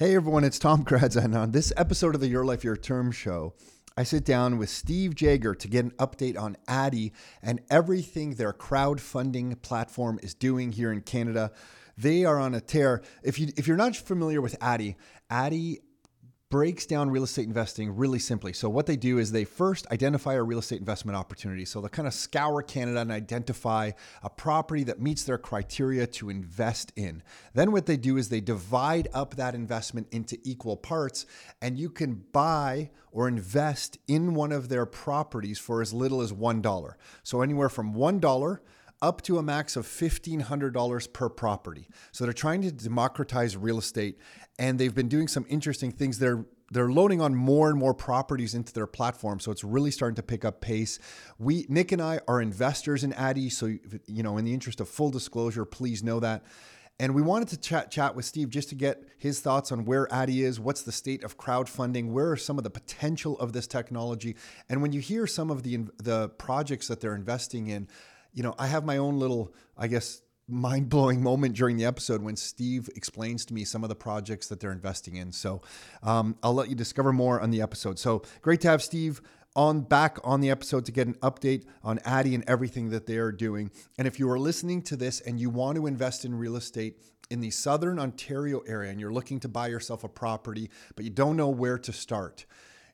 Hey everyone, it's Tom Karadza, and on this episode of the Your Life, Your Term show, I sit down with Steve Jagger to get an update on Addy and everything their crowdfunding platform is doing here in Canada. They are on a tear. If you if you're not familiar with Addy, Addy breaks down real estate investing really simply. So, what they do is they first identify a real estate investment opportunity. So, they kind of scour Canada and identify a property that meets their criteria to invest in. Then, what they do is they divide up that investment into equal parts, and you can buy or invest in one of their properties for as little as $1. So, anywhere from $1 up to a max of $1,500 per property. So they're trying to democratize real estate and they've been doing some interesting things. They're they're loading on more and more properties into their platform, so it's really starting to pick up pace. We, Nick and I, are investors in Addy, so you know, in the interest of full disclosure, please know that. And we wanted to chat chat with Steve just to get his thoughts on where Addy is, what's the state of crowdfunding, where are some of the potential of this technology, and when you hear some of the the projects that they're investing in, you know, I have my own little, I guess, mind blowing moment during the episode when Steve explains to me some of the projects that they're investing in. So um, I'll let you discover more on the episode. So great to have Steve on back on the episode to get an update on Addy and everything that they are doing. And if you are listening to this and you want to invest in real estate in the southern Ontario area and you're looking to buy yourself a property, but you don't know where to start,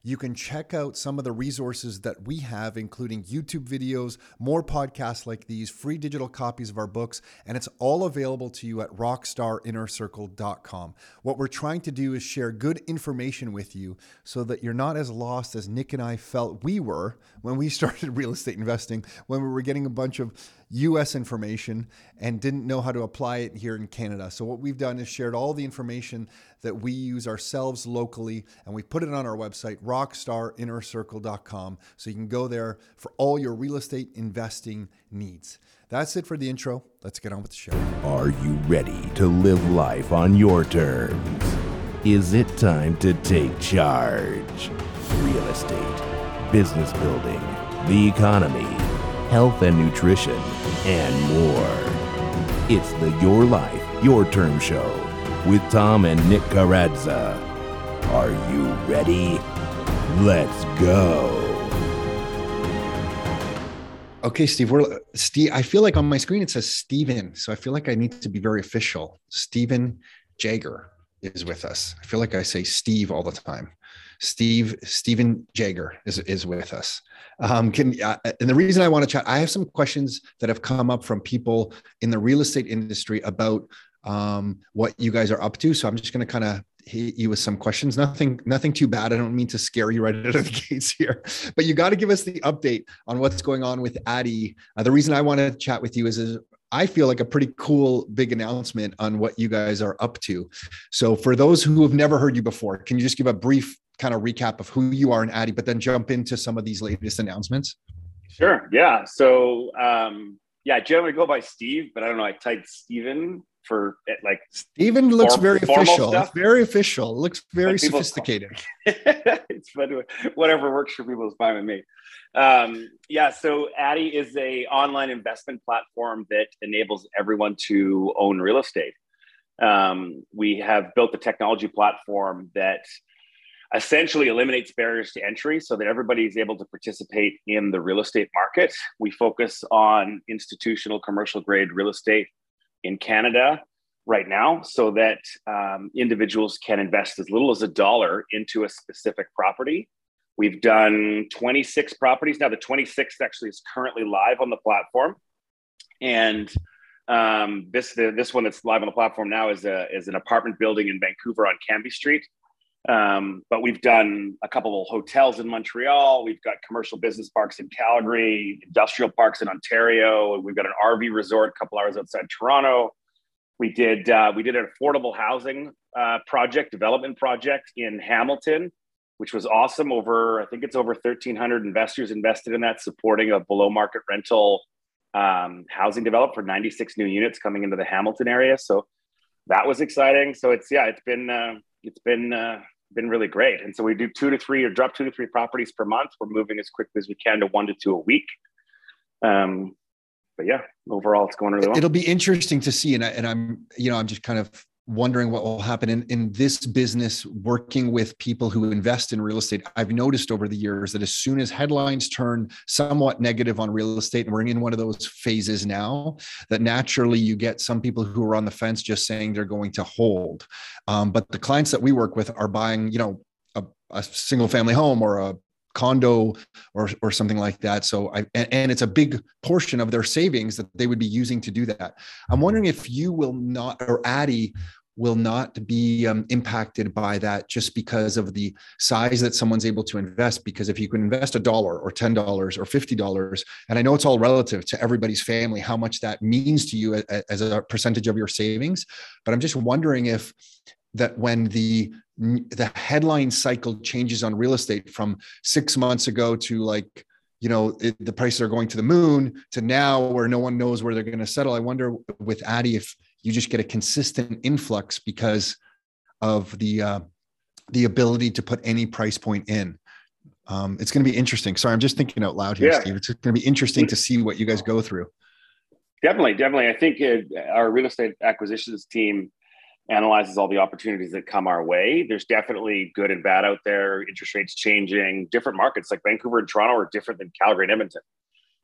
you can check out some of the resources that we have, including YouTube videos, more podcasts like these, free digital copies of our books, and it's all available to you at rockstarinnercircle.com. What we're trying to do is share good information with you so that you're not as lost as Nick and I felt we were when we started real estate investing, when we were getting a bunch of US information and didn't know how to apply it here in Canada. So, what we've done is shared all the information that we use ourselves locally and we put it on our website, rockstarinnercircle.com. So, you can go there for all your real estate investing needs. That's it for the intro. Let's get on with the show. Are you ready to live life on your terms? Is it time to take charge? Real estate, business building, the economy health and nutrition, and more. It's the Your Life, Your Term Show with Tom and Nick Karadza. Are you ready? Let's go. Okay, Steve. We're Steve. I feel like on my screen it says Steven, so I feel like I need to be very official. Steven Jagger is with us. I feel like I say Steve all the time. Steve Stephen Jagger is is with us. Um, can uh, and the reason I want to chat, I have some questions that have come up from people in the real estate industry about um, what you guys are up to. So I'm just going to kind of hit you with some questions. Nothing, nothing too bad. I don't mean to scare you right out of the gates here, but you got to give us the update on what's going on with Addy. Uh, the reason I want to chat with you is, is I feel like a pretty cool big announcement on what you guys are up to. So for those who have never heard you before, can you just give a brief kind of recap of who you are in Addy, but then jump into some of these latest announcements? Sure. Yeah. So, um, yeah, generally go by Steve, but I don't know. I typed Steven for it, like Steven looks form, very official. It's very official. It looks very sophisticated. it's fun. Whatever works for people is fine with me. Um, yeah. So Addy is a online investment platform that enables everyone to own real estate. Um, we have built a technology platform that essentially eliminates barriers to entry so that everybody is able to participate in the real estate market. We focus on institutional commercial grade real estate in Canada right now so that um, individuals can invest as little as a dollar into a specific property. We've done 26 properties. Now, the 26th actually is currently live on the platform. And um, this the, this one that's live on the platform now is a is an apartment building in Vancouver on Cambie Street. Um, but we've done a couple of hotels in Montreal. We've got commercial business parks in Calgary, industrial parks in Ontario. We've got an RV resort a couple hours outside Toronto. We did uh, we did an affordable housing uh, project, development project in Hamilton, which was awesome. Over I think it's over 1,300 investors invested in that, supporting a below market rental um, housing develop for 96 new units coming into the Hamilton area. So that was exciting. So it's yeah, it's been uh, it's been uh, been really great. And so we do two to three or drop two to three properties per month. We're moving as quickly as we can to one to two a week. Um, but yeah, overall, it's going really well. It'll be interesting to see, and, I, and I'm, you know, I'm just kind of wondering what will happen in, in this business working with people who invest in real estate. I've noticed over the years that as soon as headlines turn somewhat negative on real estate and we're in one of those phases now that naturally you get some people who are on the fence just saying they're going to hold. Um, but the clients that we work with are buying you know a, a single family home or a condo or or something like that. So I and, and, it's a big portion of their savings that they would be using to do that. I'm wondering if you will not or Addy will not be um, impacted by that just because of the size that someone's able to invest because if you can invest a dollar or ten dollars or fifty dollars and i know it's all relative to everybody's family how much that means to you as a percentage of your savings but i'm just wondering if that when the the headline cycle changes on real estate from six months ago to like you know it, the prices are going to the moon to now where no one knows where they're going to settle i wonder with addy if you just get a consistent influx because of the uh, the ability to put any price point in. Um, it's going to be interesting. Sorry i'm just thinking out loud here yeah. steve. It's going to be interesting to see what you guys go through. Definitely definitely. I think it, our real estate acquisitions team analyzes all the opportunities that come our way. There's definitely good and bad out there. Interest rates changing. Different markets like Vancouver and Toronto are different than Calgary and Edmonton.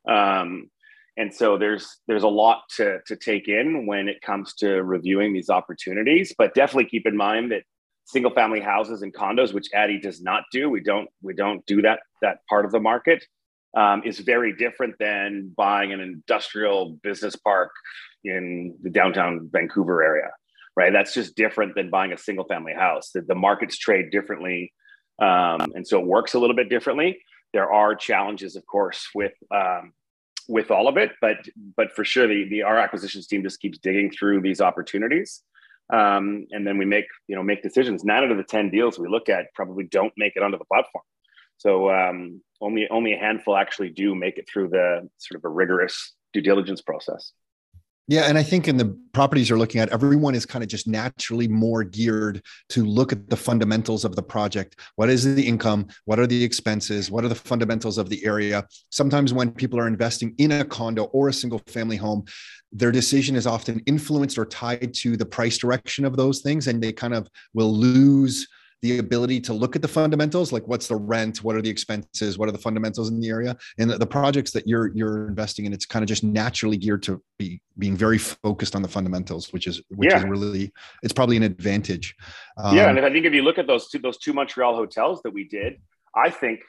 Um, and so there's there's a lot to to take in when it comes to reviewing these opportunities. But definitely keep in mind that single family houses and condos, which Addy does not do, we don't we don't do that that part of the market. Um, is very different than buying an industrial business park in the downtown Vancouver area right? That's just different than buying a single family house. The, the markets trade differently. Um, and so it works a little bit differently. There are challenges, of course, with um, with all of it, but but for sure, the, the our acquisitions team just keeps digging through these opportunities, um, and then we make you know make decisions. Nine out of the ten deals we look at probably don't make it onto the platform. So um, only only a handful actually do make it through the sort of a rigorous due diligence process. Yeah, and I think in the properties you're looking at, everyone is kind of just naturally more geared to look at the fundamentals of the project. What is the income? What are the expenses? What are the fundamentals of the area? Sometimes when people are investing in a condo or a single family home, their decision is often influenced or tied to the price direction of those things, and they kind of will lose the ability to look at the fundamentals, like what's the rent, what are the expenses, what are the fundamentals in the area, and the, the projects that you're you're investing in, it's kind of just naturally geared to be being very focused on the fundamentals, which is which yeah. is really it's probably an advantage. Um, yeah, and I think if you look at those two those two Montreal hotels that we did, I think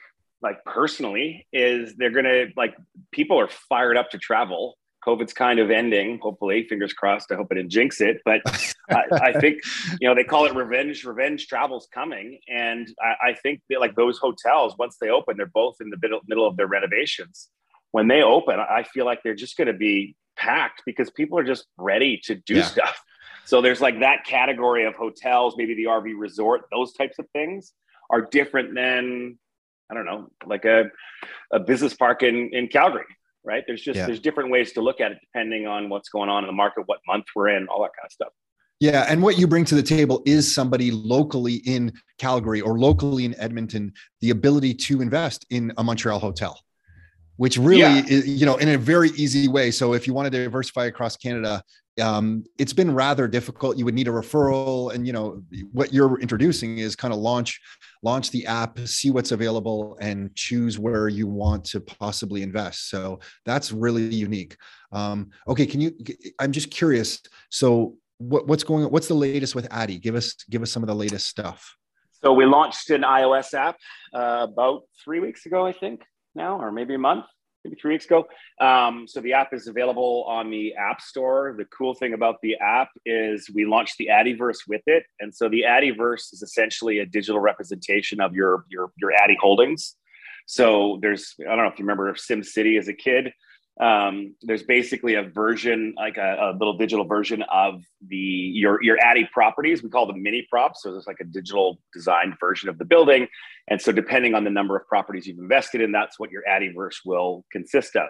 like personally is they're gonna like people are fired up to travel COVID's kind of ending. Hopefully, fingers crossed. I hope it didn't jinx it. But I, I, think you know they call it revenge. Revenge travel's coming, and I, I think that, like those hotels, once they open, they're both in the middle, middle of their renovations. When they open, I feel like they're just going to be packed because people are just ready to do yeah. stuff. So there's like that category of hotels, maybe the RV resort, those types of things are different than I don't know, like a, a business park in, in Calgary right? There's just yeah. there's different ways to look at it depending on what's going on in the market, what month we're in, all that kind of stuff. Yeah, and what you bring to the table is somebody locally in Calgary or locally in Edmonton, the ability to invest in a Montreal hotel, which really yeah. is, you know, in a very easy way. So if you want to diversify across Canada, um, it's been rather difficult. You would need a referral, and you know what you're introducing is kind of launch launch the app, see what's available, and choose where you want to possibly invest. So that's really unique. Um, okay, can you? I'm just curious. So what, what's going on? What's the latest with Addy? Give us give us some of the latest stuff. So we launched an iOS app uh, about three weeks ago, I think now, or maybe a month maybe three weeks ago. Um, so the app is available on the App Store. The cool thing about the app is we launched the Addyverse with it, and so the Addyverse is essentially a digital representation of your your your Addy holdings. So there's I don't know if you remember SimCity as a kid um, there's basically a version, like a, a, little digital version of the your your Addy properties. We call them mini props. So there's like a digital designed version of the building. And so depending on the number of properties you've invested in, that's what your Addyverse will consist of.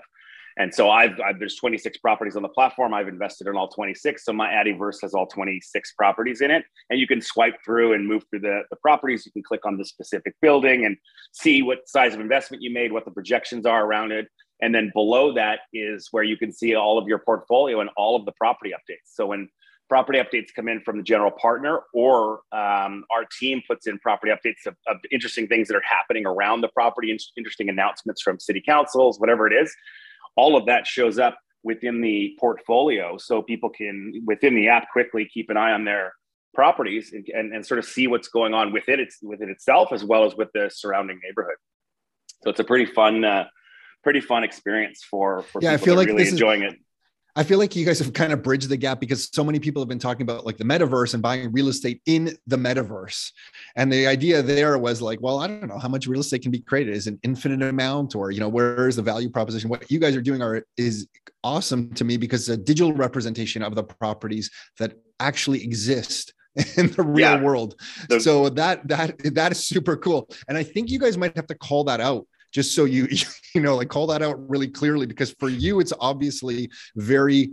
And so I've, I've, there's 26 properties on the platform. I've invested in all 26. So my Addyverse has all 26 properties in it. And you can swipe through and move through the, the properties. You can click on the specific building and see what size of investment you made, what the projections are around it. And then below that is where you can see all of your portfolio and all of the property updates. So when property updates come in from the general partner, or um, our team puts in property updates of, of, interesting things that are happening around the property, interesting announcements from city councils, whatever it is. All of that shows up within the portfolio, so people can within the app quickly keep an eye on their properties and, and, and sort of see what's going on within it within itself as well as with the surrounding neighborhood. So it's a pretty fun, uh, pretty fun experience for for yeah, people I feel like really enjoying is, it. I feel like you guys have kind of bridged the gap because so many people have been talking about like the metaverse and buying real estate in the metaverse. And the idea there was like, well, I don't know how much real estate can be created. Is an infinite amount or, you know, where is the value proposition? What you guys are doing are is awesome to me because it's a digital representation of the properties that actually exist in the real yeah. world. The- so that that that is super cool. And I think you guys might have to call that out just so you you know like call that out really clearly because for you it's obviously very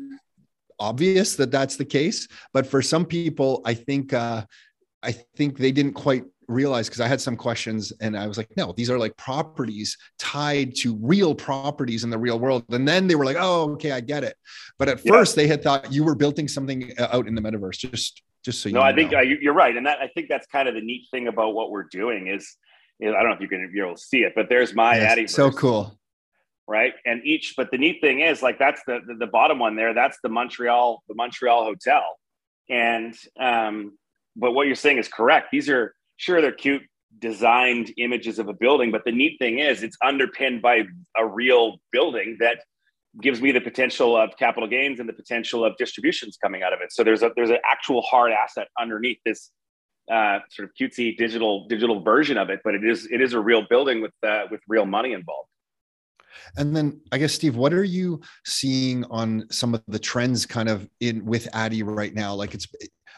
obvious that that's the case but for some people i think uh i think they didn't quite realize because i had some questions and i was like no these are like properties tied to real properties in the real world and then they were like oh okay i get it but at yeah. first they had thought you were building something uh, out in the metaverse just just so you no know. i think uh, you're right and that i think that's kind of the neat thing about what we're doing is I don't know if you can be able to see it, but there's my yes, Addy. So cool. Right. And each, but the neat thing is like, that's the, the, the, bottom one there. That's the Montreal, the Montreal hotel. And, um, but what you're saying is correct. These are sure they're cute designed images of a building, but the neat thing is it's underpinned by a real building that gives me the potential of capital gains and the potential of distributions coming out of it. So there's a, there's an actual hard asset underneath this uh, sort of cutesy digital digital version of it, but it is it is a real building with uh, with real money involved. And then I guess Steve, what are you seeing on some of the trends kind of in with Addy right now? Like it's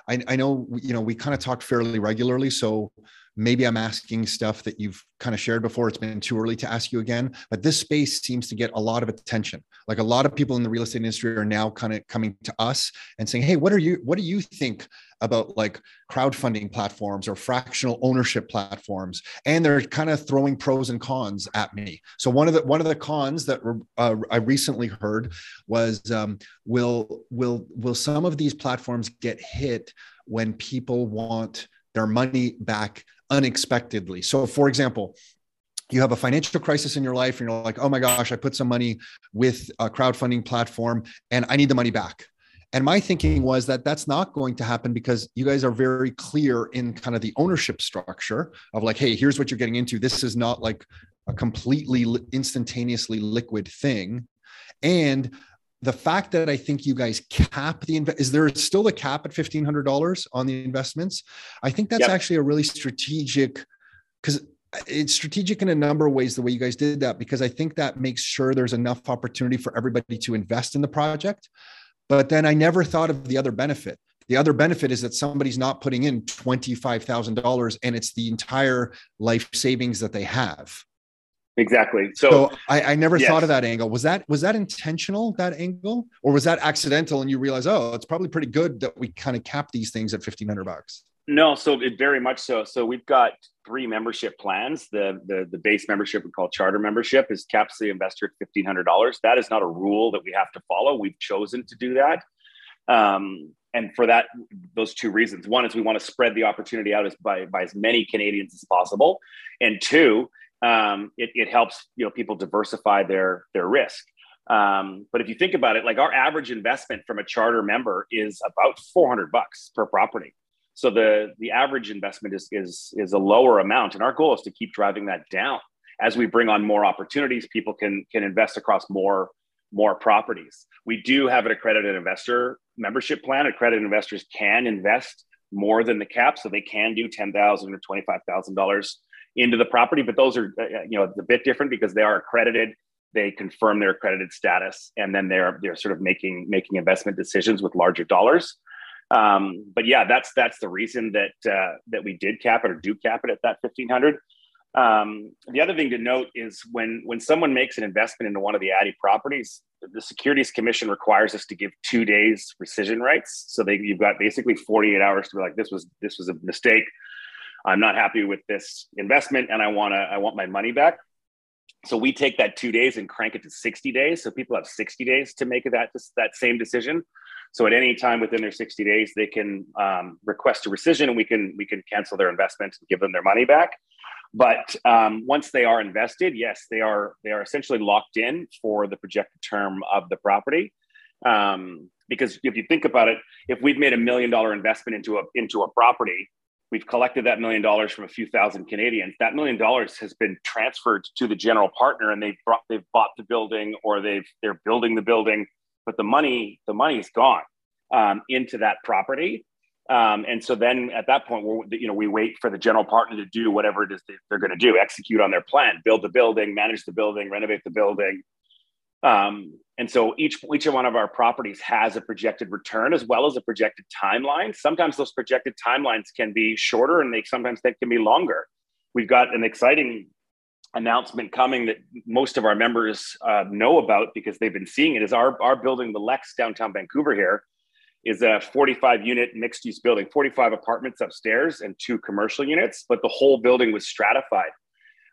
I, I know you know we kind of talk fairly regularly, so maybe I'm asking stuff that you've kind of shared before. It's been too early to ask you again, but this space seems to get a lot of attention. Like a lot of people in the real estate industry are now kind of coming to us and saying, "Hey, what are you? What do you think about like crowdfunding platforms or fractional ownership platforms?" And they're kind of throwing pros and cons at me. So one of the one of the cons that uh, I recently heard was, um, "Will will will some of these platforms get hit when people want?" their money back unexpectedly. So, for example, you have a financial crisis in your life and you're like, oh my gosh, I put some money with a crowdfunding platform and I need the money back. And my thinking was that that's not going to happen because you guys are very clear in kind of the ownership structure of like, hey, here's what you're getting into. This is not like a completely instantaneously liquid thing. And the fact that I think you guys cap the is there still a cap at fifteen hundred dollars on the investments? I think that's yep. actually a really strategic because it's strategic in a number of ways the way you guys did that because I think that makes sure there's enough opportunity for everybody to invest in the project. But then I never thought of the other benefit. The other benefit is that somebody's not putting in $25,000 and it's the entire life savings that they have. Exactly. So, so I, I, never yes. thought of that angle. Was that was that intentional that angle, or was that accidental? And you realize, oh, it's probably pretty good that we kind of cap these things at fifteen hundred bucks. No, so it very much so. So we've got three membership plans. The the the base membership we call charter membership is caps the investor at fifteen hundred dollars. That is not a rule that we have to follow. We've chosen to do that. Um, and for that, those two reasons. One is we want to spread the opportunity out as by, by as many Canadians as possible. And two, um, it, it helps you know people diversify their their risk. Um, but if you think about it, like our average investment from a charter member is about 400 bucks per property. So the the average investment is is is a lower amount, and our goal is to keep driving that down as we bring on more opportunities. People can can invest across more more properties. We do have an accredited investor membership plan. Accredited investors can invest more than the cap, so they can do ten thousand or twenty five thousand dollars into the property, but those are uh, you know a bit different because they are accredited. They confirm their accredited status, and then they're they're sort of making making investment decisions with larger dollars. Um, but yeah, that's that's the reason that uh, that we did cap it or do cap it at that fifteen hundred. Um, the other thing to note is when when someone makes an investment into one of the Addy properties, the Securities Commission requires us to give two days rescission rights. So they, you've got basically 48 hours to be like, this was this was a mistake. I'm not happy with this investment and I want to I want my money back. So we take that 2 days and crank it to 60 days so people have 60 days to make that that same decision. So at any time within their 60 days, they can um, request a rescission, and we can we can cancel their investment and give them their money back. But um, once they are invested, yes, they are they are essentially locked in for the projected term of the property. Um, because if you think about it, if we've made a million dollar investment into a into a property, we've collected that million dollars from a few thousand Canadians. That million dollars has been transferred to the general partner, and they've brought, they've bought the building or they've they're building the building, but the money the money's gone um, into that property. Um, and so then at that point, we're, you know, we wait for the general partner to do whatever it is they're going to do, execute on their plan, build the building, manage the building, renovate the building. Um, and so each each one of our properties has a projected return as well as a projected timeline. Sometimes those projected timelines can be shorter, and they sometimes they can be longer. We've got an exciting announcement coming that most of our members uh, know about because they've been seeing it. Is our our building, the Lex downtown Vancouver here, is a 45 unit mixed use building, 45 apartments upstairs and two commercial units, but the whole building was stratified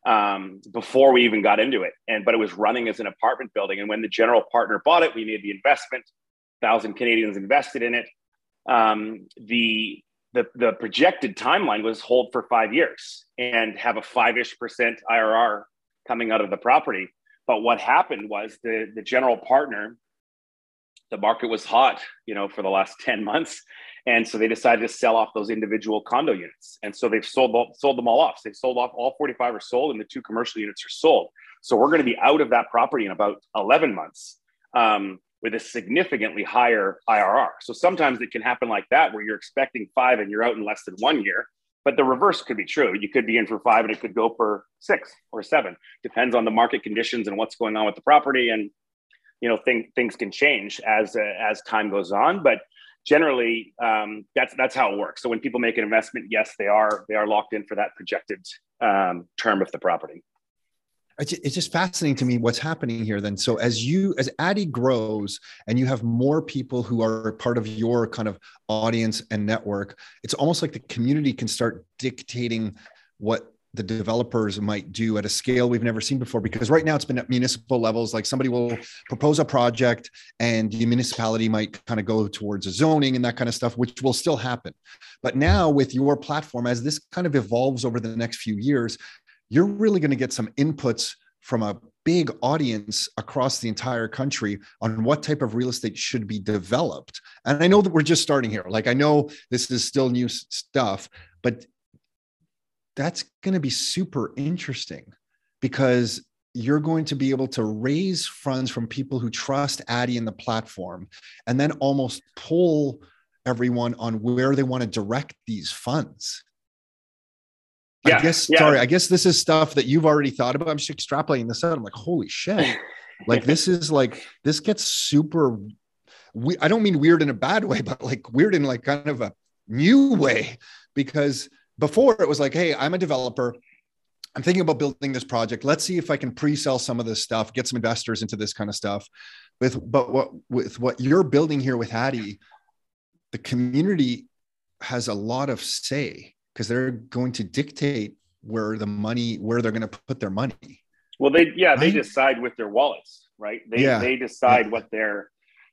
um, before we even got into it. And but it was running as an apartment building. And when the general partner bought it, we made the investment. Thousand Canadians invested in it. Um, the the the projected timeline was hold for five years and have a five ish percent IRR coming out of the property. But what happened was the the general partner the market was hot, you know, for the last 10 months. And so they decided to sell off those individual condo units. And so they've sold, sold them all off. So they've sold off all 45 are sold and the two commercial units are sold. So we're going to be out of that property in about 11 months um, with a significantly higher IRR. So sometimes it can happen like that where you're expecting five and you're out in less than one year. But the reverse could be true. You could be in for five and it could go for six or seven. Depends on the market conditions and what's going on with the property and you know things things can change as uh, as time goes on but generally um, that's that's how it works. So when people make an investment yes they are they are locked in for that projected um, term of the property. It's just fascinating to me what's happening here then. So as you as addy grows and you have more people who are part of your kind of audience and network it's almost like the community can start dictating what the developers might do at a scale we've never seen before because right now it's been at municipal levels like somebody will propose a project and the municipality might kind of go towards a zoning and that kind of stuff which will still happen. But now with your platform as this kind of evolves over the next few years you're really going to get some inputs from a big audience across the entire country on what type of real estate should be developed. And i know that we're just starting here. Like i know this is still new stuff but that's going to be super interesting because you're going to be able to raise funds from people who trust Addy and the platform and then almost pull everyone on where they want to direct these funds. Yeah, I guess, yeah. sorry, I guess this is stuff that you've already thought about. I'm just extrapolating this out. I'm like, holy shit. like, this is like, this gets super, we, I don't mean weird in a bad way, but like weird in like kind of a new way because before it was like, hey, I'm a developer. I'm thinking about building this project. Let's see if I can pre-sell some of this stuff, get some investors into this kind of stuff. With but what with what you're building here with Addy, the community has a lot of say because they're going to dictate where the money where they're going to put their money. Well, they yeah they decide with their wallets, right? They yeah. they decide yeah. what they're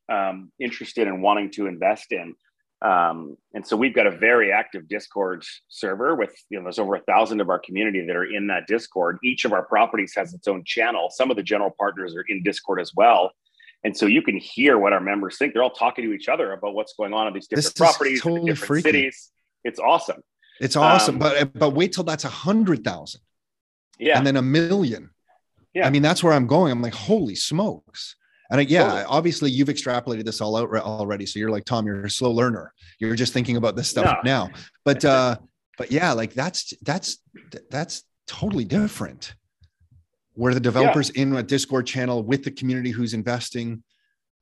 um, interested in wanting to invest in. Um, and so we've got a very active Discord server with, you know, there's over a thousand of our community that are in that Discord. Each of our properties has its own channel. Some of the general partners are in Discord as well. And so you can hear what our members think. They're all talking to each other about what's going on in these different properties, totally different cities. It's awesome. It's awesome. Um, but but wait till that's a hundred thousand. Yeah. And then a million. Yeah. I mean, that's where I'm going. I'm like, holy smokes. And yeah, totally. obviously you've extrapolated this all out already. So you're like, Tom, you're a slow learner. You're just thinking about this stuff no. now. But uh, but yeah, like that's that's that's totally different. Where the developers yeah. in a Discord channel with the community who's investing.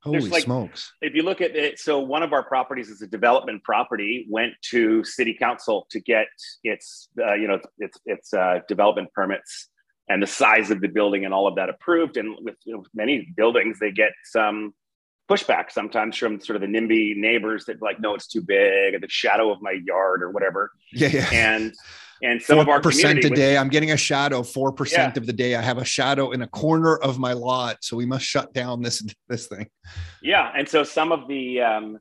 Holy like, smokes. If you look at it, so one of our properties is a development property, went to city council to get its, uh, you know, its, its uh, development permits and the size of the building and all of that approved. And with you know, many buildings, they get some pushback sometimes from sort of the NIMBY neighbors that like, no, it's too big, or the shadow of my yard, or whatever. Yeah, yeah. And and some 4% of our percent a day, I'm getting a shadow. Four percent yeah. of the day, I have a shadow in a corner of my lot, so we must shut down this this thing. Yeah, and so some of the um,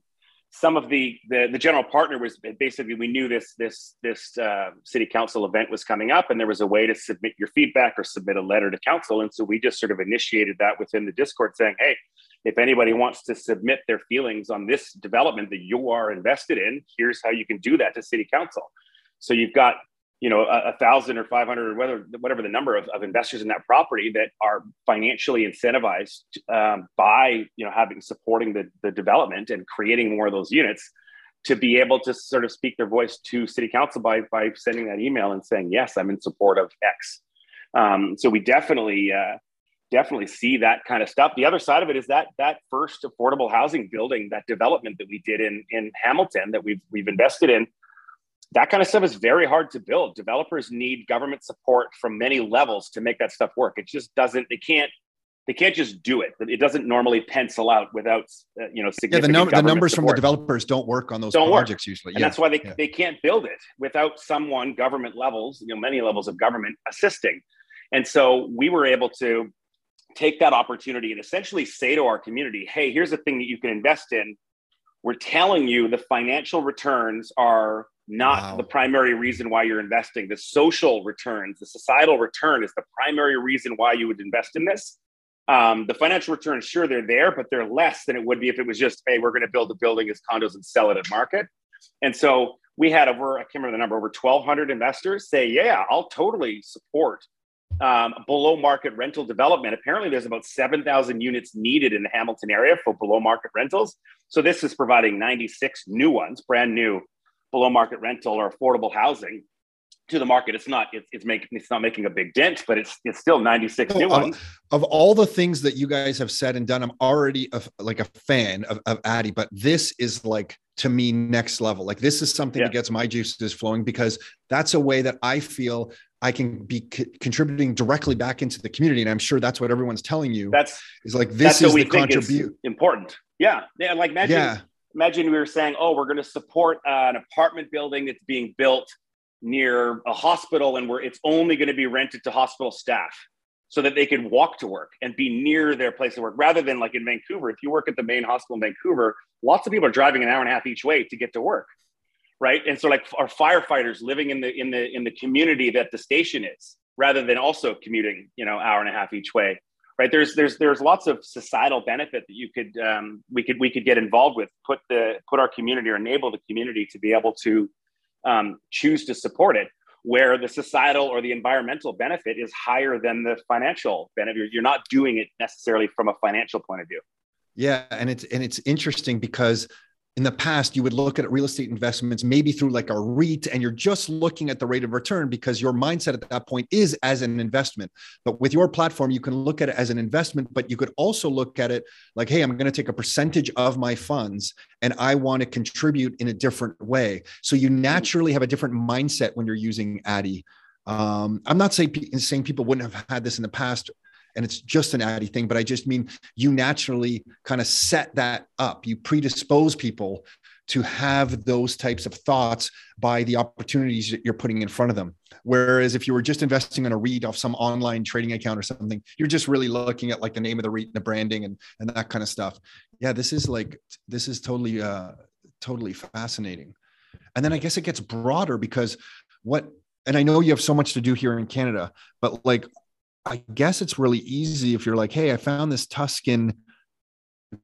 some of the, the the general partner was basically we knew this this this uh, city council event was coming up, and there was a way to submit your feedback or submit a letter to council, and so we just sort of initiated that within the Discord, saying, "Hey, if anybody wants to submit their feelings on this development that you are invested in, here's how you can do that to city council." So you've got you know a, a, thousand or 500 or whether whatever the number of, of investors in that property that are financially incentivized um, by you know having supporting the, the development and creating more of those units to be able to sort of speak their voice to city council by by sending that email and saying yes i'm in support of x. Um, so we definitely uh, definitely see that kind of stuff. The other side of it is that that first affordable housing building that development that we did in in hamilton that we've we've invested in that kind of stuff is very hard to build. Developers need government support from many levels to make that stuff work. It just doesn't. They can't. They can't just do it. It doesn't normally pencil out without uh, you know significant. Yeah, the, num- the numbers support. from the developers don't work on those don't projects work. usually, and yeah. that's why they, yeah. they can't build it without someone government levels, you know, many levels of government assisting. And so we were able to take that opportunity and essentially say to our community, "Hey, here's a thing that you can invest in. We're telling you the financial returns are not wow. the primary reason why you're investing. The social returns, the societal return is the primary reason why you would invest in this. Um, the financial returns, sure, they're there, but they're less than it would be if it was just, hey, we're going to build a building as condos and sell it at market. And so we had over, I can't remember the number, over 1,200 investors say, yeah, I'll totally support um, below market rental development. Apparently, there's about 7,000 units needed in the Hamilton area for below market rentals. So this is providing 96 new ones, brand new below market rental or affordable housing to the market. It's not it's, it's making it's not making a big dent, but it's it's still 96 new ones. Of, all the things that you guys have said and done, I'm already a, like a fan of, of Addy, but this is like to me next level. Like this is something yeah. that gets my juices flowing because that's a way that I feel I can be contributing directly back into the community. And I'm sure that's what everyone's telling you. That's is like this is the contribute important. Yeah. Yeah. Like imagine yeah imagine we were saying, oh, we're going to support uh, an apartment building that's being built near a hospital and where it's only going to be rented to hospital staff so that they can walk to work and be near their place of work rather than like in Vancouver. If you work at the main hospital in Vancouver, lots of people are driving an hour and a half each way to get to work. Right. And so like our firefighters living in the in the in the community that the station is rather than also commuting, you know, hour and a half each way right? There's there's there's lots of societal benefit that you could um, we could we could get involved with put the put our community or enable the community to be able to um, choose to support it where the societal or the environmental benefit is higher than the financial benefit. You're not doing it necessarily from a financial point of view. Yeah and it's and it's interesting because in the past you would look at real estate investments maybe through like a REIT and you're just looking at the rate of return because your mindset at that point is as an investment. But with your platform, you can look at it as an investment, but you could also look at it like, hey, I'm going to take a percentage of my funds and I want to contribute in a different way. So you naturally have a different mindset when you're using Addy. Um, I'm not saying, saying people wouldn't have had this in the past and it's just an Addy thing, but I just mean you naturally kind of set that up. You predispose people to have those types of thoughts by the opportunities that you're putting in front of them. Whereas if you were just investing in a REIT off some online trading account or something, you're just really looking at like the name of the REIT and the branding and, and that kind of stuff. Yeah, this is like, this is totally, uh, totally fascinating. And then I guess it gets broader because what, and I know you have so much to do here in Canada, but like I guess it's really easy if you're like, hey, I found this Tuscan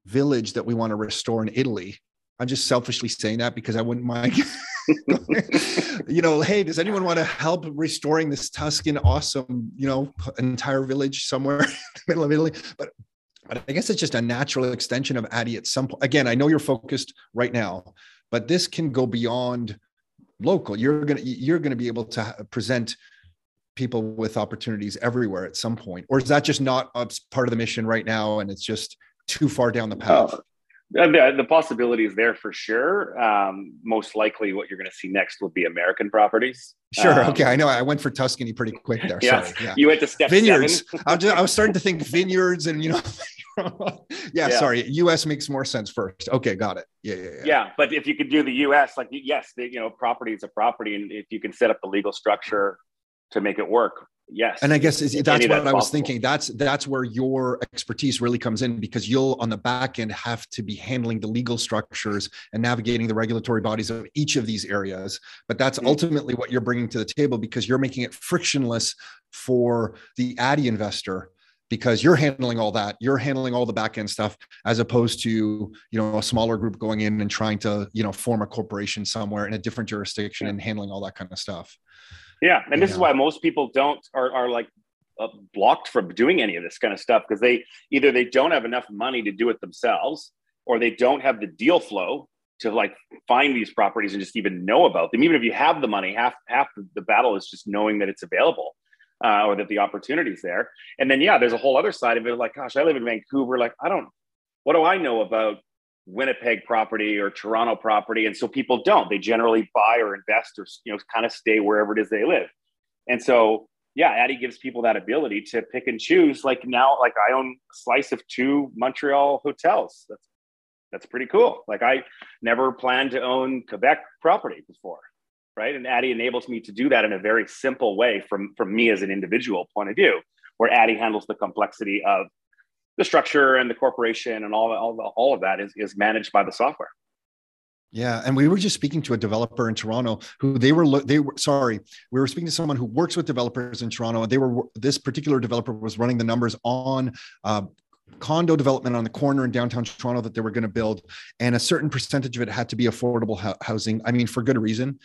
village that we want to restore in Italy. I'm just selfishly saying that because I wouldn't mind. you know, hey, does anyone want to help restoring this Tuscan awesome, you know, entire village somewhere in the middle of Italy? But but I guess it's just a natural extension of Addy at some point. Again, I know you're focused right now, but this can go beyond local. You're gonna you're gonna be able to present people with opportunities everywhere at some point? Or is that just not a part of the mission right now and it's just too far down the path? The, the possibility is there for sure. Um, most likely what you're going to see next will be american properties. Sure um, okay i know i went for tuscany pretty quick there yeah, Sorry. yeah. you went to step vineyards. I, was just, I was starting to think vineyards and you know yeah, yeah, sorry us makes more sense first. Okay got it. Yeah, yeah yeah. Yeah but if you could do the us like yes the, you know property is a property and if you can set up the legal structure to make it work yes. And I guess that's what I was possible. thinking. That's that's where your expertise really comes in because you'll on the back end have to be handling the legal structures and navigating the regulatory bodies of each of these areas. But that's mm-hmm. ultimately what you're bringing to the table because you're making it frictionless for the Addy investor because you're handling all that you're handling all the back end stuff as opposed to you know a smaller group going in and trying to you know form a corporation somewhere in a different jurisdiction and handling all that kind of stuff yeah, and this is why most people don't are are like uh, blocked from doing any of this kind of stuff because they either they don't have enough money to do it themselves or they don't have the deal flow to like find these properties and just even know about them. Even if you have the money, half half the battle is just knowing that it's available. Uh, or that the opportunity's there. And then, yeah, there's a whole other side of it. Like, gosh, I live in Vancouver. Like, I don't, what do I know about Winnipeg property or Toronto property. And so people don't. They generally buy or invest or you know kind of stay wherever it is they live. And so yeah, Addy gives people that ability to pick and choose. Like now, like I own a slice of two Montreal hotels. That's that's pretty cool. Like I never planned to own Quebec property before, right? And Addy enables me to do that in a very simple way from from me as an individual point of view, where Addy handles the complexity of the structure and the corporation and all, all, all of that is, is managed by the software. Yeah, and we were just speaking to a developer in Toronto who they were they were sorry, we were speaking to someone who works with developers in Toronto, and they were this particular developer was running the numbers on uh, condo development on the corner in downtown Toronto that they were going to build, and a certain percentage of it had to be affordable housing. I mean, for good reason.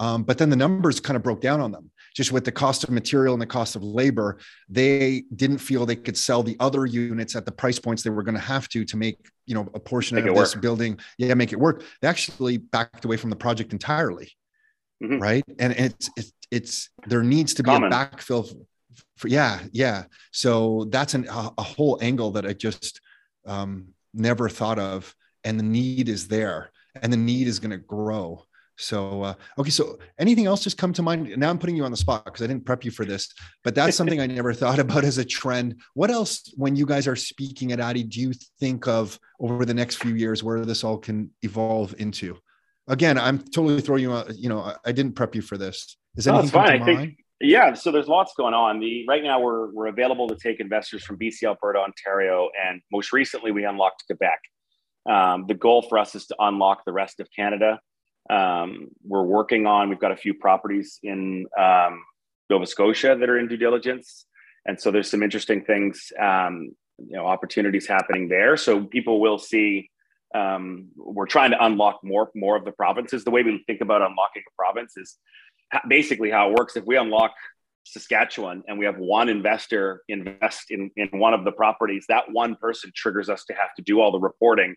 Um, but then the numbers kind of broke down on them. Just with the cost of material and the cost of labor, they didn't feel they could sell the other units at the price points they were going to have to to make you know a portion make of this work. building, yeah, make it work. They actually backed away from the project entirely. Mm-hmm. Right, and it's, it's it's there needs to be Common. a backfill for, yeah, yeah. So that's an, a, a, whole angle that I just um, never thought of, and the need is there, and the need is going to grow. So uh, okay, so anything else just come to mind? Now I'm putting you on the spot because I didn't prep you for this, but that's something I never thought about as a trend. What else, when you guys are speaking at Addy, do you think of over the next few years where this all can evolve into? Again, I'm totally throwing you. Out, you know, I, didn't prep you for this. Is anything no, fine. I think yeah, so there's lots going on. The right now we're we're available to take investors from BC, Alberta, Ontario, and most recently we unlocked Quebec. Um, the goal for us is to unlock the rest of Canada. Um, we're working on. We've got a few properties in um, Nova Scotia that are in due diligence, and so there's some interesting things, um, you know, opportunities happening there. So people will see. Um, we're trying to unlock more more of the provinces. The way we think about unlocking a province is basically how it works. If we unlock Saskatchewan and we have one investor invest in, in one of the properties, that one person triggers us to have to do all the reporting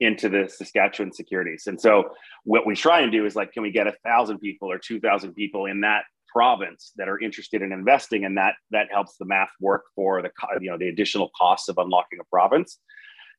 into the Saskatchewan securities. And so what we try and do is like, can we get a thousand people or 2000 people in that province that are interested in investing? And that, that helps the math work for the, you know, the additional costs of unlocking a province.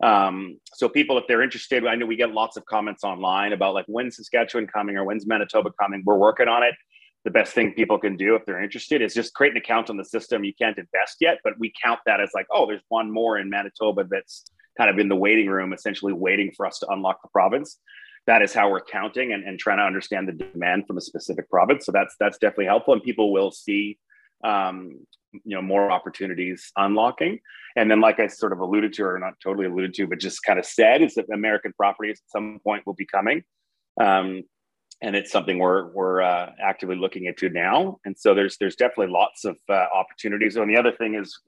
Um, so people, if they're interested, I know we get lots of comments online about like when's Saskatchewan coming or when's Manitoba coming. We're working on it the best thing people can do if they're interested is just create an account on the system. You can't invest yet, but we count that as like, oh, there's one more in Manitoba that's kind of in the waiting room, essentially waiting for us to unlock the province. That is how we're counting and, and trying to understand the demand from a specific province. So that's that's definitely helpful, and people will see, um, you know, more opportunities unlocking. And then, like I sort of alluded to, or not totally alluded to, but just kind of said, is that American properties at some point will be coming. Um, and it's something we're we're uh, actively looking into now. And so there's there's definitely lots of uh, opportunities. And the other thing is,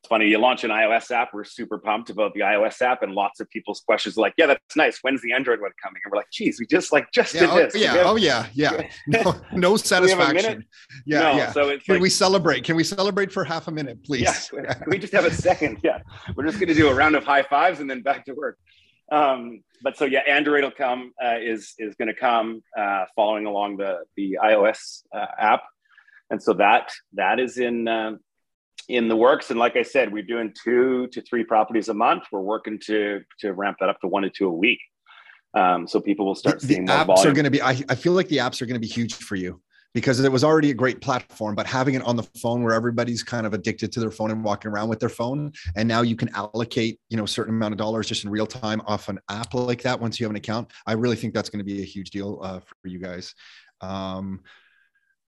it's funny you launch an iOS app. We're super pumped about the iOS app, and lots of people's questions are like, "Yeah, that's nice. When's the Android one coming?" And we're like, "Geez, we just like just yeah, did oh, this." Yeah. Have, oh yeah. Yeah. No, no satisfaction. Yeah. No, yeah. So it's Can like, we celebrate? Can we celebrate for half a minute, please? Yeah. We just have a second? Yeah. We're just going to do a round of high fives and then back to work. Um, but so yeah, Android will come uh, is is going to come uh, following along the the iOS uh, app, and so that that is in uh, in the works. And like I said, we're doing two to three properties a month. We're working to to ramp that up to one to two a week. Um, so people will start the, seeing the apps volume. are going to be. I, I feel like the apps are going to be huge for you because it was already a great platform, but having it on the phone where everybody's kind of addicted to their phone and walking around with their phone, and now you can allocate, you know, a certain amount of dollars just in real time off an app like that once you have an account. I really think that's going to be a huge deal uh, for you guys. Um,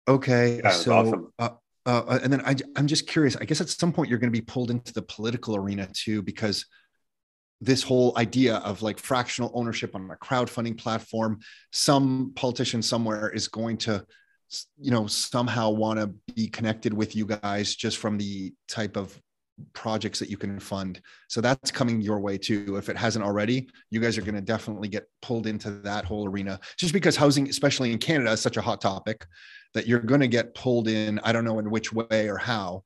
okay, so awesome. uh, uh, uh and then I, I'm just curious. I guess at some point you're going to be pulled into the political arena too, because this whole idea of like fractional ownership on a crowdfunding platform, some politician somewhere is going to, you know, somehow want to be connected with you guys just from the type of projects that you can fund. So that's coming your way too. If it hasn't already, you guys are going to definitely get pulled into that whole arena just because housing, especially in Canada, is such a hot topic that you're going to get pulled in. I don't know in which way or how.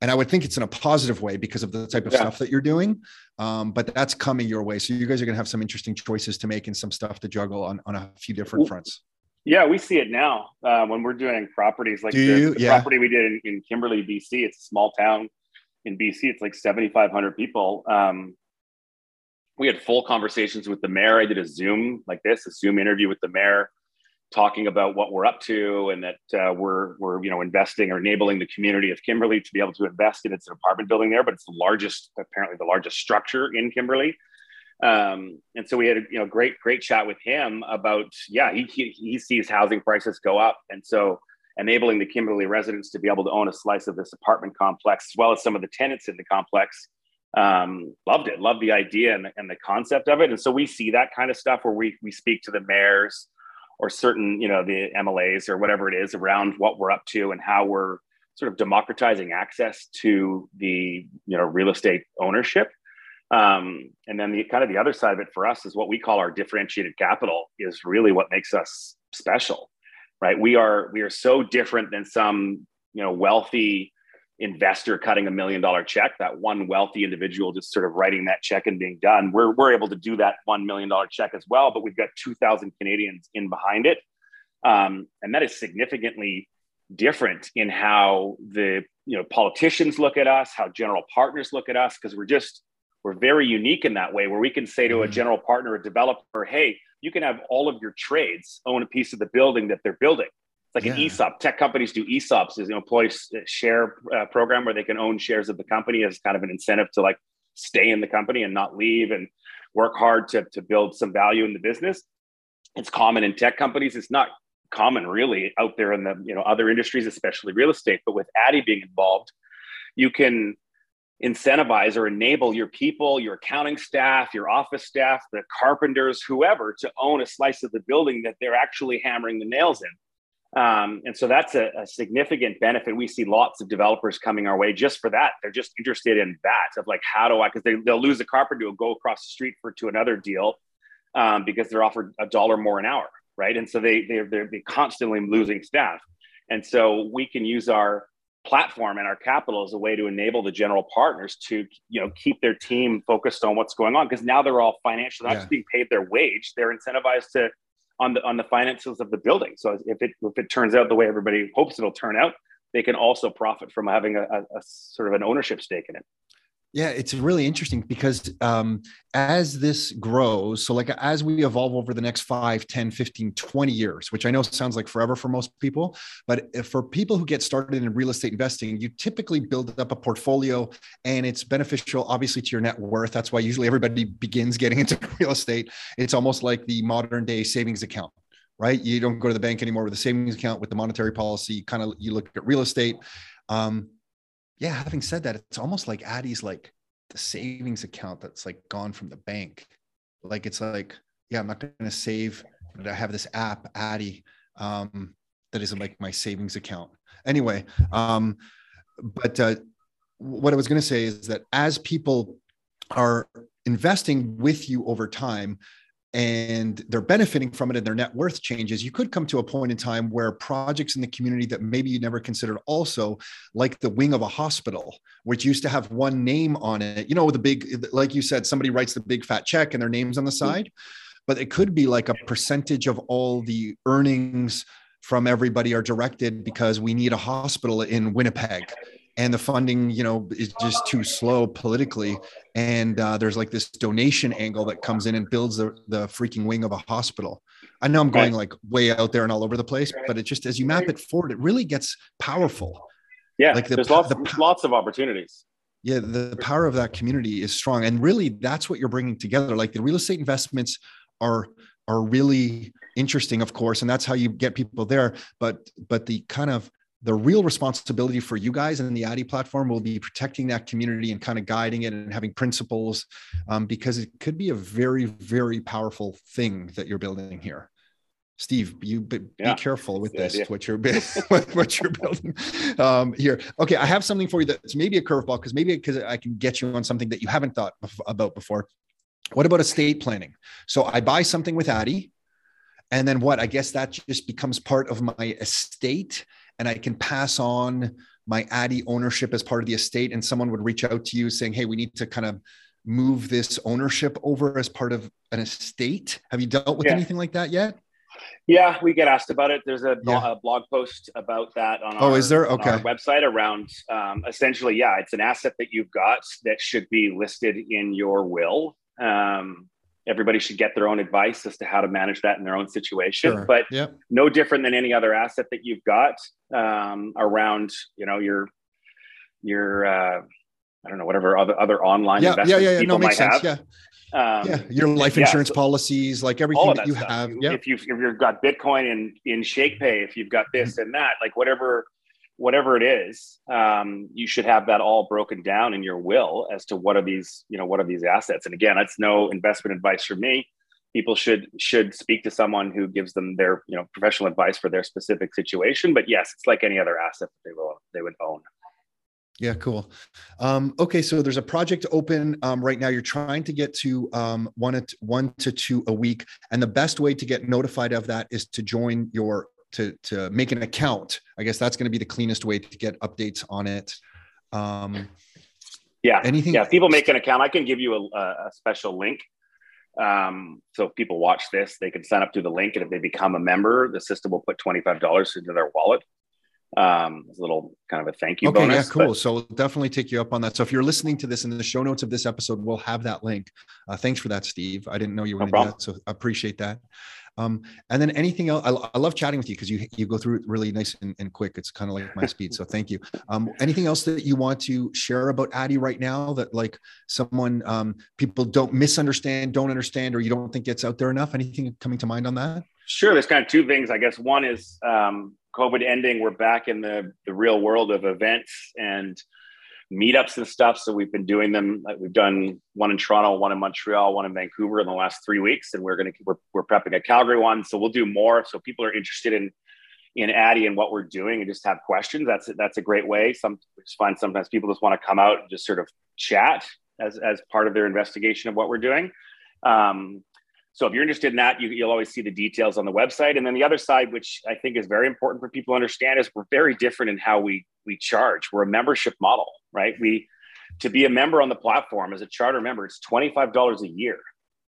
And I would think it's in a positive way because of the type of yeah. stuff that you're doing. Um, but that's coming your way. So you guys are going to have some interesting choices to make and some stuff to juggle on, on a few different fronts. Yeah, we see it now uh, when we're doing properties like the, the yeah. property we did in, in Kimberley, BC. It's a small town in BC. It's like 7,500 people. Um, we had full conversations with the mayor. I did a Zoom like this, a Zoom interview with the mayor, talking about what we're up to and that uh, we're we're you know investing or enabling the community of Kimberley to be able to invest in its apartment building there. But it's the largest, apparently the largest structure in Kimberley. Um, and so we had a you know great great chat with him about yeah he, he he sees housing prices go up, and so enabling the Kimberley residents to be able to own a slice of this apartment complex, as well as some of the tenants in the complex. Um, loved it, loved the idea and the, and the concept of it. And so we see that kind of stuff where we, we speak to the mayors or certain, you know, the MLAs or whatever it is around what we're up to and how we're sort of democratizing access to the, you know, real estate ownership. Um, and then the kind of the other side of it for us is what we call our differentiated capital is really what makes us special right? We are we are so different than some you know wealthy investor cutting a million dollar check. That one wealthy individual just sort of writing that check and being done. We're we're able to do that one million dollar check as well, but we've got two thousand Canadians in behind it, um, and that is significantly different in how the you know politicians look at us, how general partners look at us, because we're just we're very unique in that way, where we can say to a mm-hmm. general partner, a developer, "Hey, you can have all of your trades own a piece of the building that they're building. It's like yeah. an ESOP. Tech companies do ESOPs, is an employee share uh, program where they can own shares of the company as kind of an incentive to like stay in the company and not leave and work hard to, to build some value in the business. It's common in tech companies. It's not common really out there in the you know other industries, especially real estate. But with Addy being involved, you can incentivize or enable your people, your accounting staff, your office staff, the carpenters, whoever, to own a slice of the building that they're actually hammering the nails in. Um, and so that's a, a, significant benefit. We see lots of developers coming our way just for that. They're just interested in that of like, how do I, because they, they'll lose a carpenter, will go across the street for to another deal um, because they're offered a dollar more an hour, right? And so they, they're, they're constantly losing staff. And so we can use our platform and our capital as a way to enable the general partners to you know keep their team focused on what's going on because now they're all financially not yeah. just being paid their wage they're incentivized to on the on the finances of the building. So if it if it turns out the way everybody hopes it'll turn out they can also profit from having a, a, a sort of an ownership stake in it yeah, it's really interesting because um, as this grows, so like as we evolve over the next 5, 10, 15, 20 years, which I know sounds like forever for most people, but for people who get started in real estate investing, you typically build up a portfolio and it's beneficial, obviously, to your net worth. That's why usually everybody begins getting into real estate. It's almost like the modern day savings account right? You don't go to the bank anymore with a savings account with the monetary policy. Kind of you look at real estate. Um, yeah, having said that, it's almost like Addy's like the savings account that's like gone from the bank. Like it's like, yeah, I'm not going to save, but I have this app, Addy, um, that is like my savings account. Anyway, um, but uh, what I was going to say is that as people are investing with you over time, and they're benefiting from it and their net worth changes, you could come to a point in time where projects in the community that maybe you never considered also, like the wing of a hospital, which used to have one name on it, you know, the big, like you said, somebody writes the big fat check and their name's on the mm-hmm. side, but it could be like a percentage of all the earnings from everybody are directed because we need a hospital in Winnipeg and the funding you know is just too slow politically and uh, there's like this donation angle that comes in and builds the, the freaking wing of a hospital. I know i'm going like way out there and all over the place but it just as you map it forward it really gets powerful. Yeah like the, there's lots, the, lots of opportunities. Yeah the power of that community is strong and really that's what you're bringing together. Like the real estate investments are are really interesting of course and that's how you get people there but but the kind of the real responsibility for you guys and the Addy platform will be protecting that community and kind of guiding it and having principles um, because it could be a very, very powerful thing that you're building here. Steve, you be, yeah, be careful with this, what you're, what you're building um, here. Okay, I have something for you that's maybe a curveball because maybe because I can get you on something that you haven't thought about before. What about estate planning? So I buy something with Addy, and then what? I guess that just becomes part of my estate and I can pass on my Addy ownership as part of the estate, and someone would reach out to you saying, "Hey, we need to kind of move this ownership over as part of an estate." Have you dealt with yeah. anything like that yet? Yeah, we get asked about it. There's a, yeah. a blog post about that on oh, our, is there? Okay. website around um, essentially, yeah, it's an asset that you've got that should be listed in your will. Um, everybody should get their own advice as to how to manage that in their own situation. Sure. But yep. no different than any other asset that you've got um, around, you know, your your uh, I don't know whatever other other online yeah, investments yeah, yeah, people no, might sense. have. Yeah. Um, yeah, your life insurance yeah, so policies, like everything that, that, you stuff. have. Yeah. If you've if you've got Bitcoin in in ShakePay, if you've got this mm-hmm. and that, like whatever whatever it is, um, you should have that all broken down in your will as to what are these, you know, what are these assets. And again, that's no investment advice for me. People should should speak to someone who gives them their, you know, professional advice for their specific situation. But yes, it's like any other asset that they will they would own. Yeah, cool. Um, okay, so there's a project open um, right now. You're trying to get to um, one, to, one to two a week, and the best way to get notified of that is to join your to to make an account. I guess that's going to be the cleanest way to get updates on it. Um, yeah. Anything? Yeah. People make an account. I can give you a, a special link. Um, so if people watch this, they can sign up through the link, and if they become a member, the system will put twenty five dollars into their wallet um a little kind of a thank you okay bonus, yeah cool but... so we'll definitely take you up on that so if you're listening to this in the show notes of this episode we'll have that link uh, thanks for that steve i didn't know you were no that so I appreciate that um, and then anything else? I, I love chatting with you because you you go through it really nice and, and quick. It's kind of like my speed. So thank you. Um, anything else that you want to share about Addy right now that like someone um, people don't misunderstand, don't understand, or you don't think gets out there enough? Anything coming to mind on that? Sure. There's kind of two things. I guess one is um, COVID ending. We're back in the the real world of events and meetups and stuff. So we've been doing them. We've done one in Toronto, one in Montreal, one in Vancouver in the last three weeks, and we're gonna we're, we're prepping a Calgary one. So we'll do more. So people are interested in in Addy and what we're doing and just have questions. That's that's a great way. Some just find sometimes people just want to come out and just sort of chat as as part of their investigation of what we're doing. Um, so if you're interested in that, you, will always see the details on the website. And then the other side, which I think is very important for people to understand, is we're very different in how we we charge. We're a membership model, right? We to be a member on the platform as a charter member, it's twenty five dollars a year.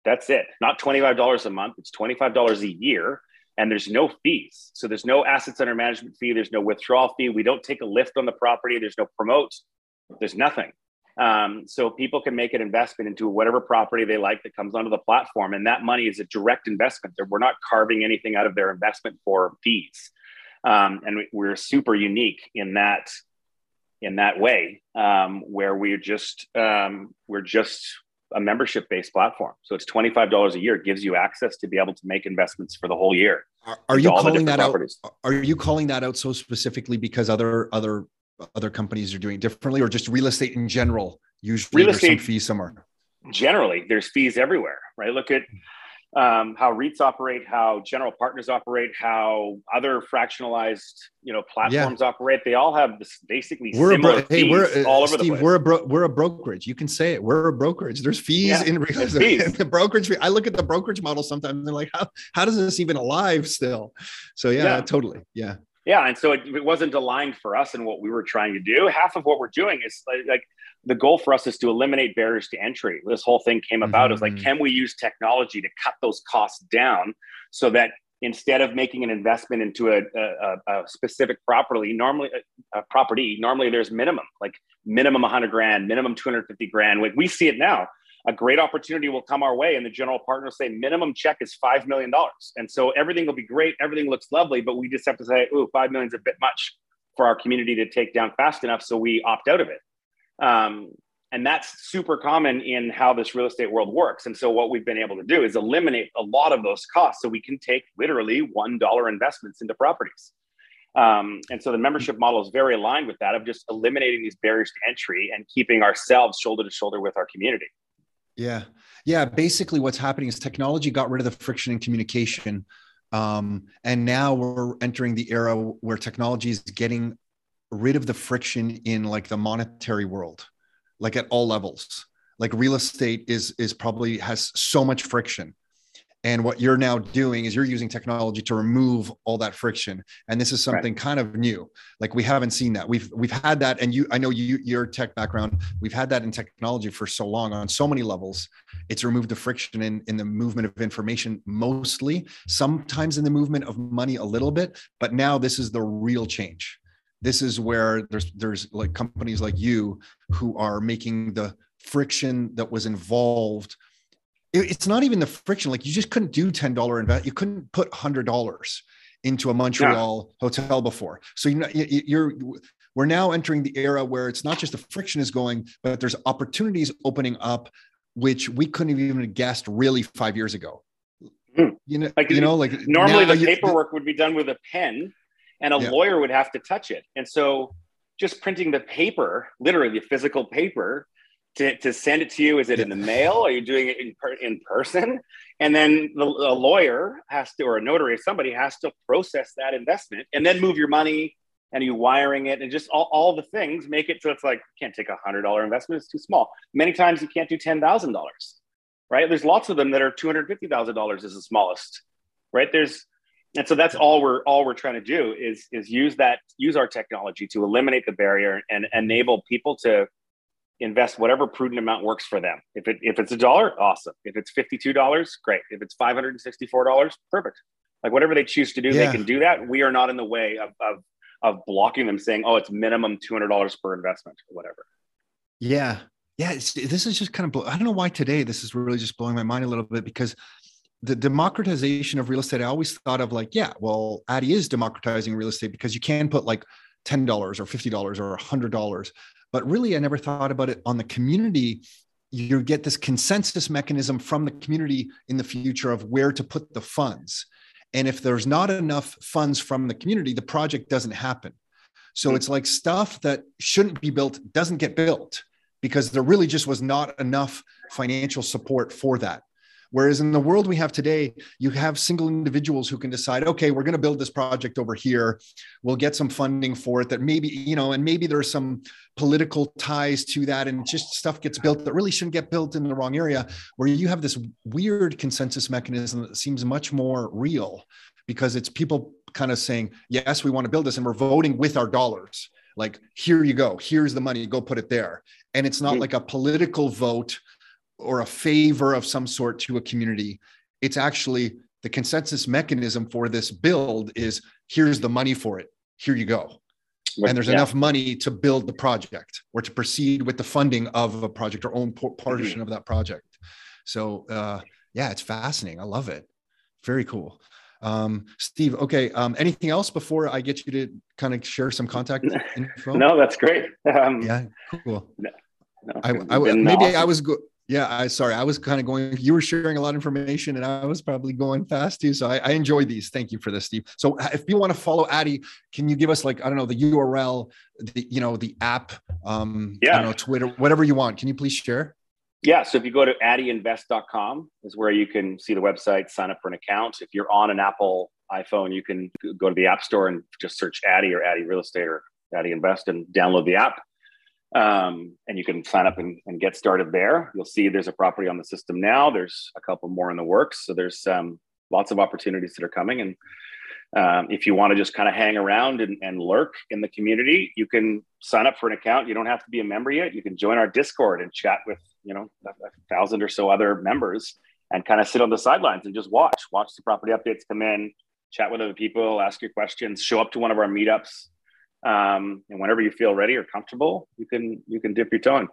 That's it. Not twenty five dollars a month. It's twenty five dollars a year, and there's no fees. So there's no assets under management fee. There's no withdrawal fee. We don't take a lift on the property. There's no promote. There's nothing. Um, so people can make an investment into whatever property they like that comes onto the platform, and that money is a direct investment. We're not carving anything out of their investment for fees, um, and we're super unique in that in that way, um, where we're just um, we're just a membership based platform. So it's twenty five dollars a year. It gives you access to be able to make investments for the whole year. Are, are you calling that properties. out? Are you calling that out so specifically because other other other companies are doing differently, or just real estate in general? Usually, real estate, there's some fees somewhere. Generally, there's fees everywhere, right? Look at um, how REITs operate, how general partners operate, how other fractionalized you know platforms yeah. operate. They all have this basically we're similar bro- hey, we're, uh, all over Steve, the place. We're a bro- we're a brokerage. You can say it. We're a brokerage. There's fees yeah, in real estate. the brokerage fee. I look at the brokerage model sometimes. And they're like, how how does this even alive still? So yeah, yeah. totally. Yeah. Yeah, and so it, it, wasn't aligned for us and what we were trying to do. Half of what we're doing is like, like the goal for us is to eliminate barriers to entry. This whole thing came about mm-hmm. is like, can we use technology to cut those costs down so that instead of making an investment into a, a, a specific property, normally a, a, property, normally there's minimum, like minimum 100 grand, minimum 250 grand. Like we see it now a great opportunity will come our way and the general partner will say minimum check is $5 million and so everything will be great everything looks lovely but we just have to say ooh $5 million is a bit much for our community to take down fast enough so we opt out of it um, and that's super common in how this real estate world works and so what we've been able to do is eliminate a lot of those costs so we can take literally $1 investments into properties Um, and so the membership model is very aligned with that of just eliminating these barriers to entry and keeping ourselves shoulder to shoulder with our community. Yeah. Yeah. Basically, what's happening is technology got rid of the friction in communication. Um, and now we're entering the era where technology is getting rid of the friction in like the monetary world, like at all levels. Like real estate is is probably has so much friction and what you're now doing is you're using technology to remove all that friction. And this is something right. kind of new. Like we haven't seen that. We've we've had that, and you I know you your tech background, we've had that in technology for so long on so many levels. It's removed the friction in, in the movement of information mostly, sometimes in the movement of money a little bit, but now this is the real change. This is where there's there's like companies like you who are making the friction that was involved it's not even the friction. Like you just couldn't do $10 invest. You couldn't put $100 into a Montreal yeah. hotel before. So you know, you're, we're now entering the era where it's not just the friction is going, but there's opportunities opening up, which we couldn't have even guessed really five years ago. Mm. You know, like, you know, like normally the paperwork would be done with a pen and a yeah. lawyer would have to touch it. And so just printing the paper, literally the physical paper to, to send it to you? Is it in the mail? Are you doing it in, per, in person? And then the, a lawyer has to, or a notary, somebody has to process that investment and then move your money and you wiring it and just all, all the things make it so it's like, you can't take a hundred dollar investment. It's too small. Many times you can't do $10,000, right? There's lots of them that are $250,000 is the smallest, right? There's, and so that's all we're all we're trying to do is is use that use our technology to eliminate the barrier and enable people to invest whatever prudent amount works for them. If it if it's a dollar, awesome. If it's fifty two dollars, great. If it's five hundred and sixty four dollars, perfect. Like whatever they choose to do, yeah. they can do that. We are not in the way of of of blocking them, saying, "Oh, it's minimum two hundred dollars per investment or whatever." Yeah, yeah. this is just kind of I don't know why today this is really just blowing my mind a little bit because the democratization of real estate. I always thought of like, yeah, well, Addy is democratizing real estate because you can put like $10 or $50 or $100 but really, I never thought about it on the community. You get this consensus mechanism from the community in the future of where to put the funds. And if there's not enough funds from the community, the project doesn't happen. So it's like stuff that shouldn't be built doesn't get built because there really just was not enough financial support for that. Whereas in the world we have today, you have single individuals who can decide, okay, we're going to build this project over here. We'll get some funding for it that maybe, you know, and maybe there's some political ties to that and just stuff gets built that really shouldn't get built in the wrong area, where you have this weird consensus mechanism that seems much more real because it's people kind of saying, yes, we want to build this and we're voting with our dollars. Like, here you go, here's the money, go put it there. And it's not mm. like a political vote or a favor of some sort to a community. It's actually the consensus mechanism for this build is here's the money for it. Here you go. And there's yeah. enough money to build the project or to proceed with the funding of a project or own portion mm-hmm. of that project. So uh, yeah, it's fascinating. I love it. Very cool. Um, Steve, okay. Um, anything else before I get you to kind of share some contact info? No, that's great. Um, yeah, cool. No, no, I, I, maybe awesome. I was good yeah, I sorry, I was kind of going. You were sharing a lot of information, and I was probably going fast too. So I, I enjoy these. Thank you for this, Steve. So if you want to follow Addy, can you give us like I don't know the URL, the you know the app, um, yeah, I don't know Twitter, whatever you want. Can you please share? Yeah, so if you go to addyinvest.com is where you can see the website, sign up for an account. If you're on an Apple iPhone, you can go to the App Store and just search Addy or Addy Real Estate or Addy Invest and download the app. Um, and you can sign up and, and, get started there. You'll see there's a property on the system now. There's a couple more in the works. So there's um, lots of opportunities that are coming. And um, if you want to just kind of hang around and, and, lurk in the community, you can sign up for an account. You don't have to be a member yet. You can join our Discord and chat with, you know, a, a thousand or so other members and kind of sit on the sidelines and just watch, watch the property updates come in, chat with other people, ask your questions, show up to one of our meetups um, and whenever you feel ready or comfortable, you can you can dip your toe in.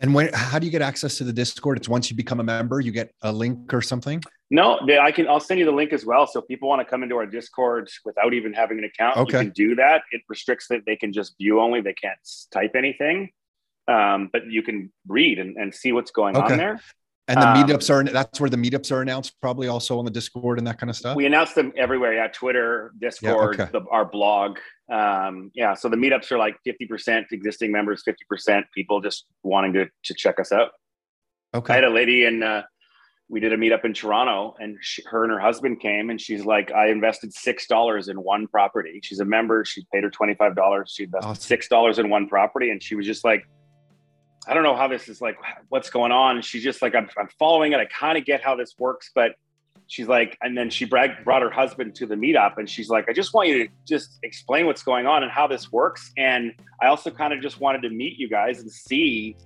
And when how do you get access to the Discord? It's once you become a member, you get a link or something. No, I can. I'll send you the link as well. So if people want to come into our Discord without even having an account, okay. you can do that. It restricts that they can just view only; they can't type anything. Um, but you can read and, and see what's going okay. on there. And the Um, meetups are that's where the meetups are announced, probably also on the Discord and that kind of stuff. We announce them everywhere. Yeah, Twitter, Discord, okay. the, our blog. Um, yeah, so the meetups are like fifty percent existing members, fifty percent people just wanting to to check us out. Okay. I had a lady in. Uh, we did a meetup in Toronto, and she, her and her husband came, and she's like, "I invested six dollars in one property." She's a member. She paid her twenty five dollars. She invested Awesome. six dollars in one property, and she was just like, "I don't know how this is like. What's going on?" She's just like, "I'm, I'm following it. I kind of get how this works, but." She's like, and then she brought her husband to the meetup, and she's like, "I just want you to just explain what's going on and how this works." And I also kind of just wanted to meet you guys and see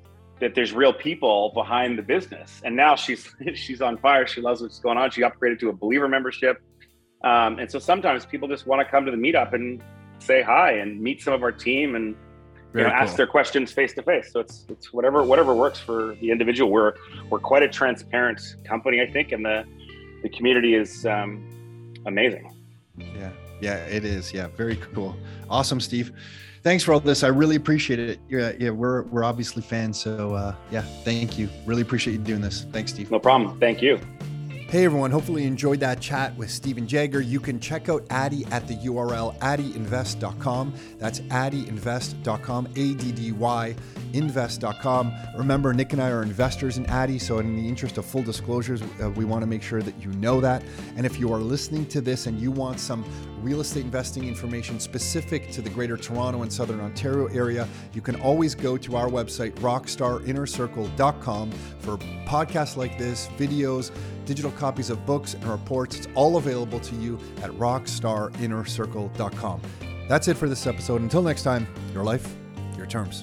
that there's real people behind the business. And now she's she's on fire. She loves what's going on. She upgraded to a believer membership. Um, and so sometimes people just want to come to the meetup and say hi and meet some of our team and you Very know ask their questions face to face. So it's it's whatever whatever works for the individual. We're we're quite a transparent company, I think, and the the community is um, amazing. Yeah, yeah, it is. Yeah, very cool. Awesome, Steve. Thanks for all this. I really appreciate it. Yeah, yeah, we're we're obviously fans. So uh, yeah, thank you. Really appreciate you doing this. Thanks, Steve. No problem. Thank you. Hey everyone, hopefully you enjoyed that chat with Steven Jagger. You can check out Addy at the URL addyinvest.com. That's addyinvest.com, A D D Y invest.com. Remember, Nick and I are investors in Addy, so in the interest of full disclosures, uh, we want to make sure that you know that. And if you are listening to this and you want some real estate investing information specific to the greater Toronto and Southern Ontario area, you can always go to our website, rockstarinnercircle.com, for podcasts like this, videos, digital copies of books and reports. It's all available to you at rockstarinnercircle.com. That's it for this episode. Until next time, your life, your terms.